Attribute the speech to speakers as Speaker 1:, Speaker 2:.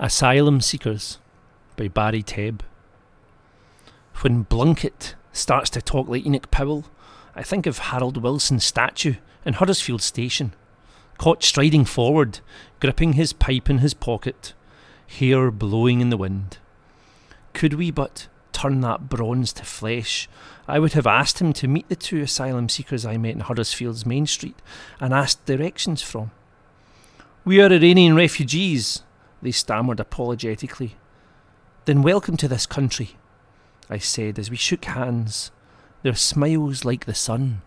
Speaker 1: Asylum Seekers by Barry Tebb. When Blunkett starts to talk like Enoch Powell, I think of Harold Wilson's statue in Huddersfield Station, caught striding forward, gripping his pipe in his pocket, hair blowing in the wind. Could we but turn that bronze to flesh, I would have asked him to meet the two asylum seekers I met in Huddersfield's Main Street and asked directions from. We are Iranian refugees, they stammered apologetically. Then welcome to this country, I said as we shook hands, their smiles like the sun.